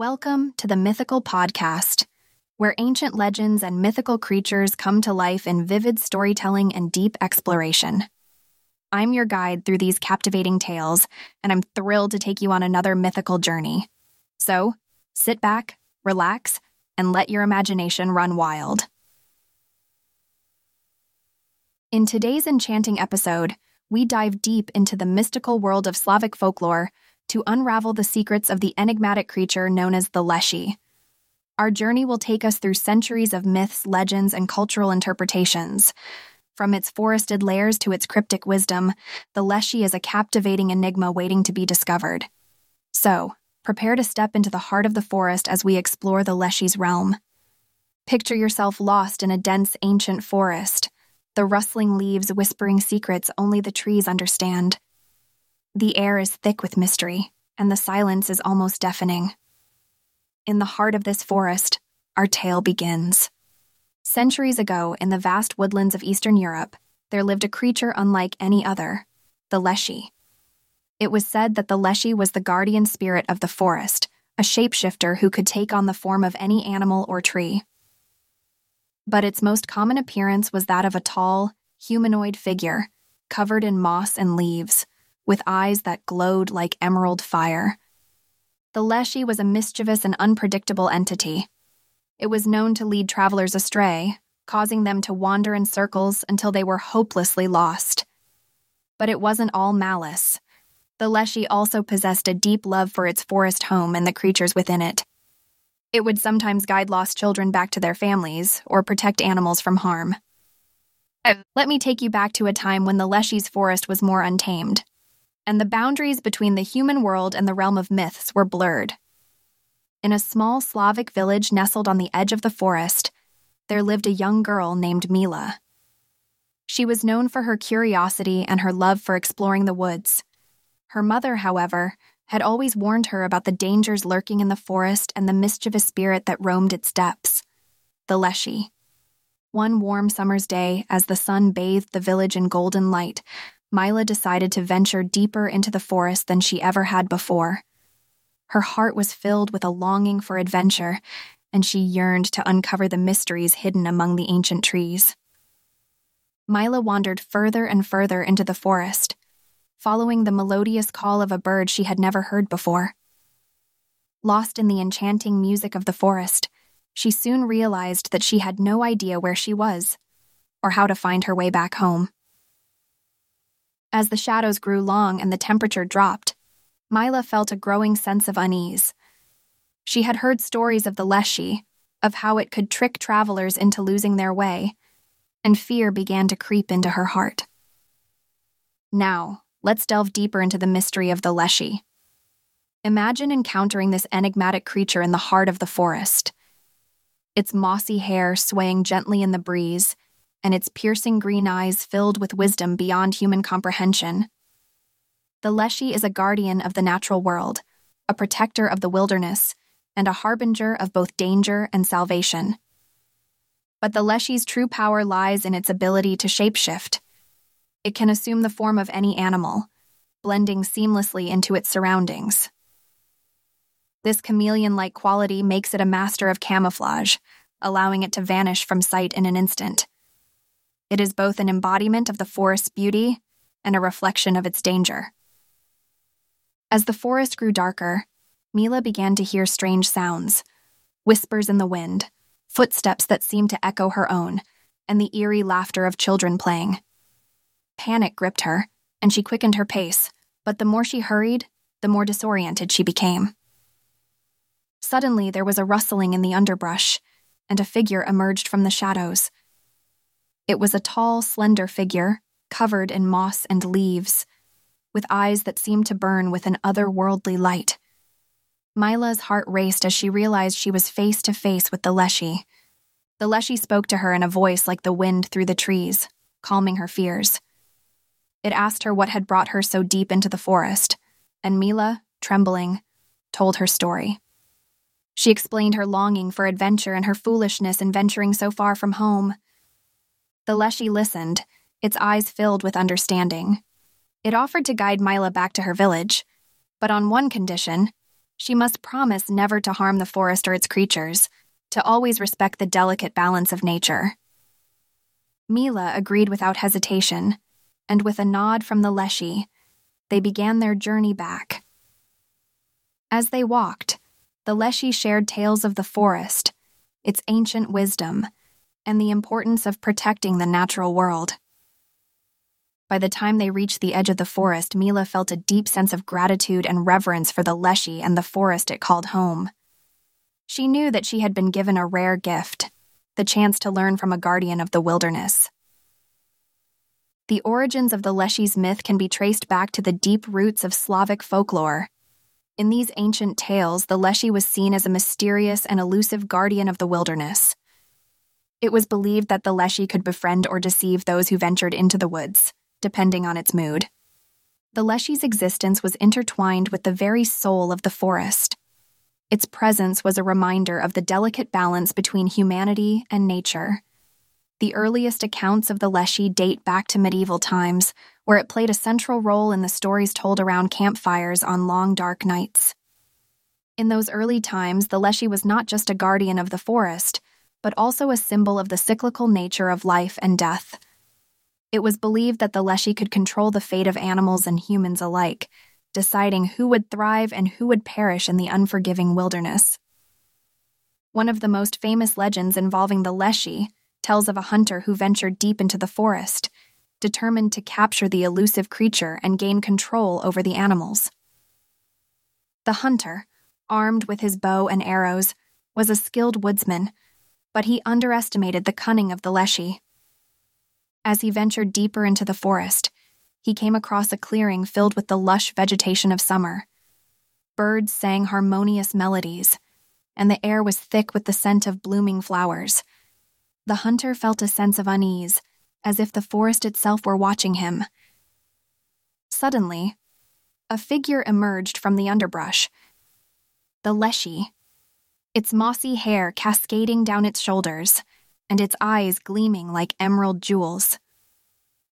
Welcome to the Mythical Podcast, where ancient legends and mythical creatures come to life in vivid storytelling and deep exploration. I'm your guide through these captivating tales, and I'm thrilled to take you on another mythical journey. So, sit back, relax, and let your imagination run wild. In today's enchanting episode, we dive deep into the mystical world of Slavic folklore to unravel the secrets of the enigmatic creature known as the Leshy. Our journey will take us through centuries of myths, legends, and cultural interpretations. From its forested lairs to its cryptic wisdom, the Leshy is a captivating enigma waiting to be discovered. So, prepare to step into the heart of the forest as we explore the Leshy's realm. Picture yourself lost in a dense ancient forest, the rustling leaves whispering secrets only the trees understand. The air is thick with mystery, and the silence is almost deafening. In the heart of this forest, our tale begins. Centuries ago, in the vast woodlands of Eastern Europe, there lived a creature unlike any other the Leshy. It was said that the Leshy was the guardian spirit of the forest, a shapeshifter who could take on the form of any animal or tree. But its most common appearance was that of a tall, humanoid figure, covered in moss and leaves with eyes that glowed like emerald fire. The Leshy was a mischievous and unpredictable entity. It was known to lead travelers astray, causing them to wander in circles until they were hopelessly lost. But it wasn't all malice. The Leshy also possessed a deep love for its forest home and the creatures within it. It would sometimes guide lost children back to their families or protect animals from harm. Oh, let me take you back to a time when the Leshy's forest was more untamed and the boundaries between the human world and the realm of myths were blurred. In a small Slavic village nestled on the edge of the forest, there lived a young girl named Mila. She was known for her curiosity and her love for exploring the woods. Her mother, however, had always warned her about the dangers lurking in the forest and the mischievous spirit that roamed its depths the Leshy. One warm summer's day, as the sun bathed the village in golden light, Mila decided to venture deeper into the forest than she ever had before. Her heart was filled with a longing for adventure, and she yearned to uncover the mysteries hidden among the ancient trees. Mila wandered further and further into the forest, following the melodious call of a bird she had never heard before. Lost in the enchanting music of the forest, she soon realized that she had no idea where she was or how to find her way back home. As the shadows grew long and the temperature dropped, Mila felt a growing sense of unease. She had heard stories of the Leshy, of how it could trick travelers into losing their way, and fear began to creep into her heart. Now, let's delve deeper into the mystery of the Leshy. Imagine encountering this enigmatic creature in the heart of the forest. Its mossy hair swaying gently in the breeze, and its piercing green eyes filled with wisdom beyond human comprehension. The Leshy is a guardian of the natural world, a protector of the wilderness, and a harbinger of both danger and salvation. But the Leshy's true power lies in its ability to shapeshift. It can assume the form of any animal, blending seamlessly into its surroundings. This chameleon like quality makes it a master of camouflage, allowing it to vanish from sight in an instant. It is both an embodiment of the forest's beauty and a reflection of its danger. As the forest grew darker, Mila began to hear strange sounds whispers in the wind, footsteps that seemed to echo her own, and the eerie laughter of children playing. Panic gripped her, and she quickened her pace, but the more she hurried, the more disoriented she became. Suddenly, there was a rustling in the underbrush, and a figure emerged from the shadows. It was a tall, slender figure, covered in moss and leaves, with eyes that seemed to burn with an otherworldly light. Mila's heart raced as she realized she was face to face with the Leshy. The Leshy spoke to her in a voice like the wind through the trees, calming her fears. It asked her what had brought her so deep into the forest, and Mila, trembling, told her story. She explained her longing for adventure and her foolishness in venturing so far from home. The Leshy listened, its eyes filled with understanding. It offered to guide Mila back to her village, but on one condition she must promise never to harm the forest or its creatures, to always respect the delicate balance of nature. Mila agreed without hesitation, and with a nod from the Leshy, they began their journey back. As they walked, the Leshy shared tales of the forest, its ancient wisdom, and the importance of protecting the natural world. By the time they reached the edge of the forest, Mila felt a deep sense of gratitude and reverence for the Leshy and the forest it called home. She knew that she had been given a rare gift the chance to learn from a guardian of the wilderness. The origins of the Leshy's myth can be traced back to the deep roots of Slavic folklore. In these ancient tales, the Leshy was seen as a mysterious and elusive guardian of the wilderness. It was believed that the Leshy could befriend or deceive those who ventured into the woods, depending on its mood. The Leshy's existence was intertwined with the very soul of the forest. Its presence was a reminder of the delicate balance between humanity and nature. The earliest accounts of the Leshy date back to medieval times, where it played a central role in the stories told around campfires on long, dark nights. In those early times, the Leshy was not just a guardian of the forest, but also a symbol of the cyclical nature of life and death. It was believed that the Leshy could control the fate of animals and humans alike, deciding who would thrive and who would perish in the unforgiving wilderness. One of the most famous legends involving the Leshy tells of a hunter who ventured deep into the forest, determined to capture the elusive creature and gain control over the animals. The hunter, armed with his bow and arrows, was a skilled woodsman, but he underestimated the cunning of the Leshy. As he ventured deeper into the forest, he came across a clearing filled with the lush vegetation of summer. Birds sang harmonious melodies, and the air was thick with the scent of blooming flowers the hunter felt a sense of unease, as if the forest itself were watching him. Suddenly, a figure emerged from the underbrush. The Leshy, its mossy hair cascading down its shoulders, and its eyes gleaming like emerald jewels.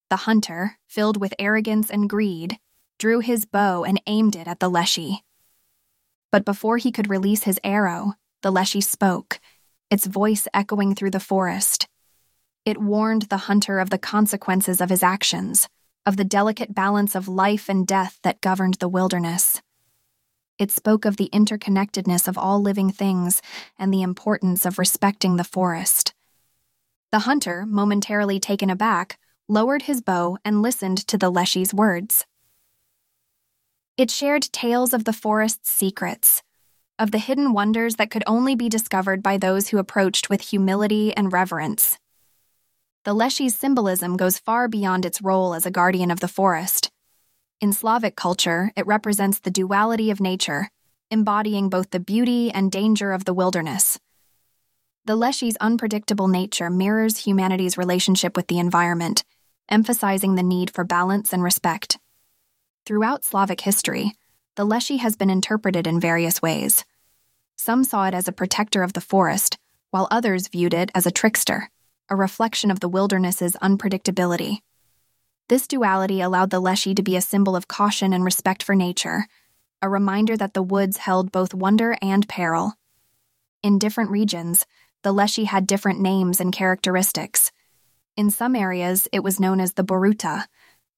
The hunter, filled with arrogance and greed, drew his bow and aimed it at the Leshy. But before he could release his arrow, the Leshy spoke its voice echoing through the forest. It warned the hunter of the consequences of his actions, of the delicate balance of life and death that governed the wilderness. It spoke of the interconnectedness of all living things and the importance of respecting the forest. The hunter, momentarily taken aback, lowered his bow and listened to the Leshy's words. It shared tales of the forest's secrets, of the hidden wonders that could only be discovered by those who approached with humility and reverence. The Leshy's symbolism goes far beyond its role as a guardian of the forest. In Slavic culture, it represents the duality of nature, embodying both the beauty and danger of the wilderness. The Leshy's unpredictable nature mirrors humanity's relationship with the environment, emphasizing the need for balance and respect. Throughout Slavic history, the Leshy has been interpreted in various ways. Some saw it as a protector of the forest, while others viewed it as a trickster, a reflection of the wilderness's unpredictability. This duality allowed the Leshy to be a symbol of caution and respect for nature, a reminder that the woods held both wonder and peril. In different regions, the Leshy had different names and characteristics. In some areas, it was known as the Boruta,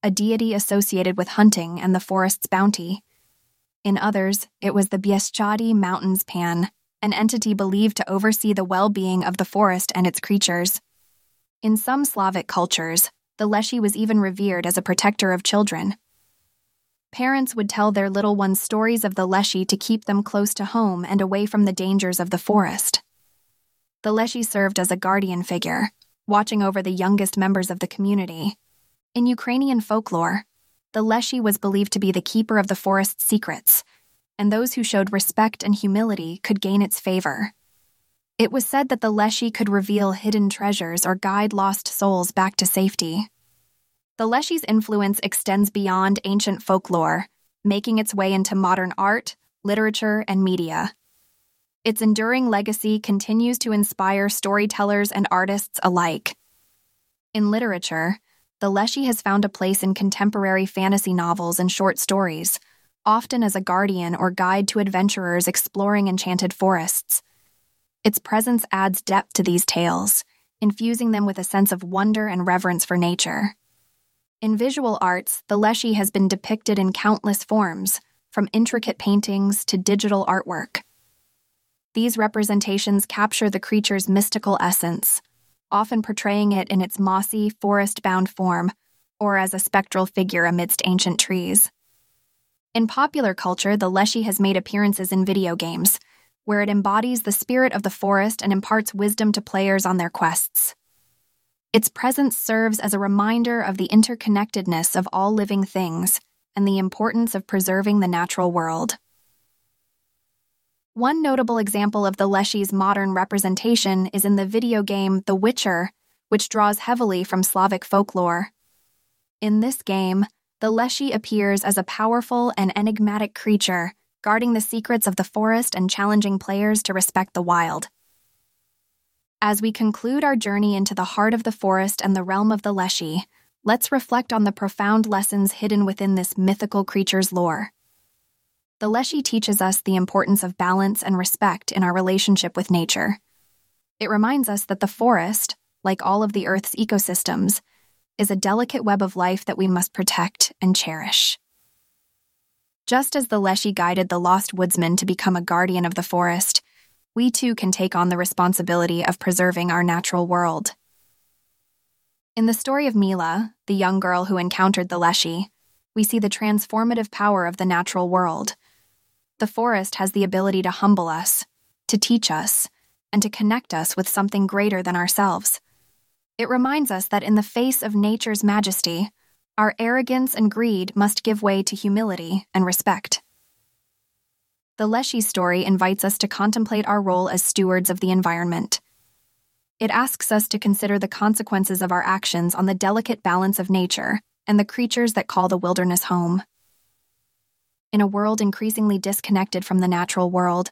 a deity associated with hunting and the forest's bounty. In others, it was the Bieszczady Mountains Pan, an entity believed to oversee the well being of the forest and its creatures. In some Slavic cultures, the Leshy was even revered as a protector of children. Parents would tell their little ones stories of the Leshy to keep them close to home and away from the dangers of the forest. The Leshy served as a guardian figure, watching over the youngest members of the community. In Ukrainian folklore, the Leshy was believed to be the keeper of the forest's secrets, and those who showed respect and humility could gain its favor. It was said that the Leshy could reveal hidden treasures or guide lost souls back to safety. The Leshy's influence extends beyond ancient folklore, making its way into modern art, literature, and media. Its enduring legacy continues to inspire storytellers and artists alike. In literature, the Leshy has found a place in contemporary fantasy novels and short stories, often as a guardian or guide to adventurers exploring enchanted forests. Its presence adds depth to these tales, infusing them with a sense of wonder and reverence for nature. In visual arts, the Leshy has been depicted in countless forms, from intricate paintings to digital artwork. These representations capture the creature's mystical essence, often portraying it in its mossy, forest bound form or as a spectral figure amidst ancient trees. In popular culture, the Leshy has made appearances in video games, where it embodies the spirit of the forest and imparts wisdom to players on their quests. Its presence serves as a reminder of the interconnectedness of all living things and the importance of preserving the natural world. One notable example of the Leshy's modern representation is in the video game The Witcher, which draws heavily from Slavic folklore. In this game, the Leshy appears as a powerful and enigmatic creature, guarding the secrets of the forest and challenging players to respect the wild. As we conclude our journey into the heart of the forest and the realm of the Leshy, let's reflect on the profound lessons hidden within this mythical creature's lore. The Leshy teaches us the importance of balance and respect in our relationship with nature. It reminds us that the forest, like all of the Earth's ecosystems, is a delicate web of life that we must protect and cherish. Just as the Leshy guided the lost woodsman to become a guardian of the forest, we too can take on the responsibility of preserving our natural world. In the story of Mila, the young girl who encountered the Leshy, we see the transformative power of the natural world. The forest has the ability to humble us, to teach us, and to connect us with something greater than ourselves. It reminds us that in the face of nature's majesty, our arrogance and greed must give way to humility and respect. The Leshy story invites us to contemplate our role as stewards of the environment. It asks us to consider the consequences of our actions on the delicate balance of nature and the creatures that call the wilderness home. In a world increasingly disconnected from the natural world,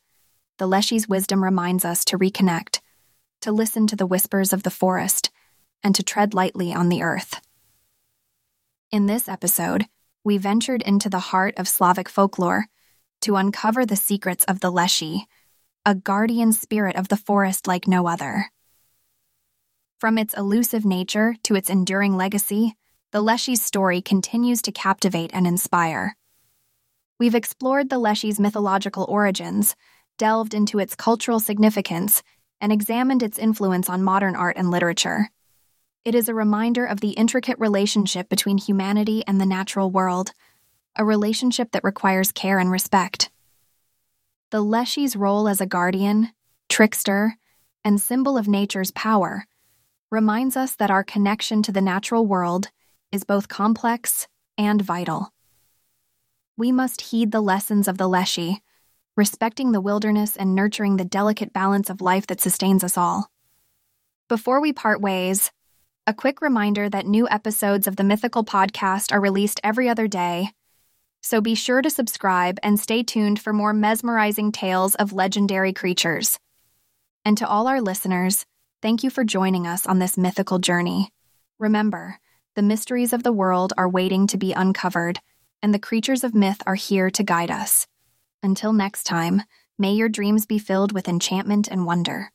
the Leshy's wisdom reminds us to reconnect, to listen to the whispers of the forest, and to tread lightly on the earth. In this episode, we ventured into the heart of Slavic folklore to uncover the secrets of the Leshy, a guardian spirit of the forest like no other. From its elusive nature to its enduring legacy, the Leshy's story continues to captivate and inspire. We've explored the Leshy's mythological origins, delved into its cultural significance, and examined its influence on modern art and literature. It is a reminder of the intricate relationship between humanity and the natural world, a relationship that requires care and respect. The Leshy's role as a guardian, trickster, and symbol of nature's power reminds us that our connection to the natural world is both complex and vital we must heed the lessons of the Leshy, respecting the wilderness and nurturing the delicate balance of life that sustains us all. Before we part ways, a quick reminder that new episodes of the Mythical Podcast are released every other day, so be sure to subscribe and stay tuned for more mesmerizing tales of legendary creatures. And to all our listeners, thank you for joining us on this mythical journey. Remember, the mysteries of the world are waiting to be uncovered and the creatures of myth are here to guide us. Until next time, may your dreams be filled with enchantment and wonder.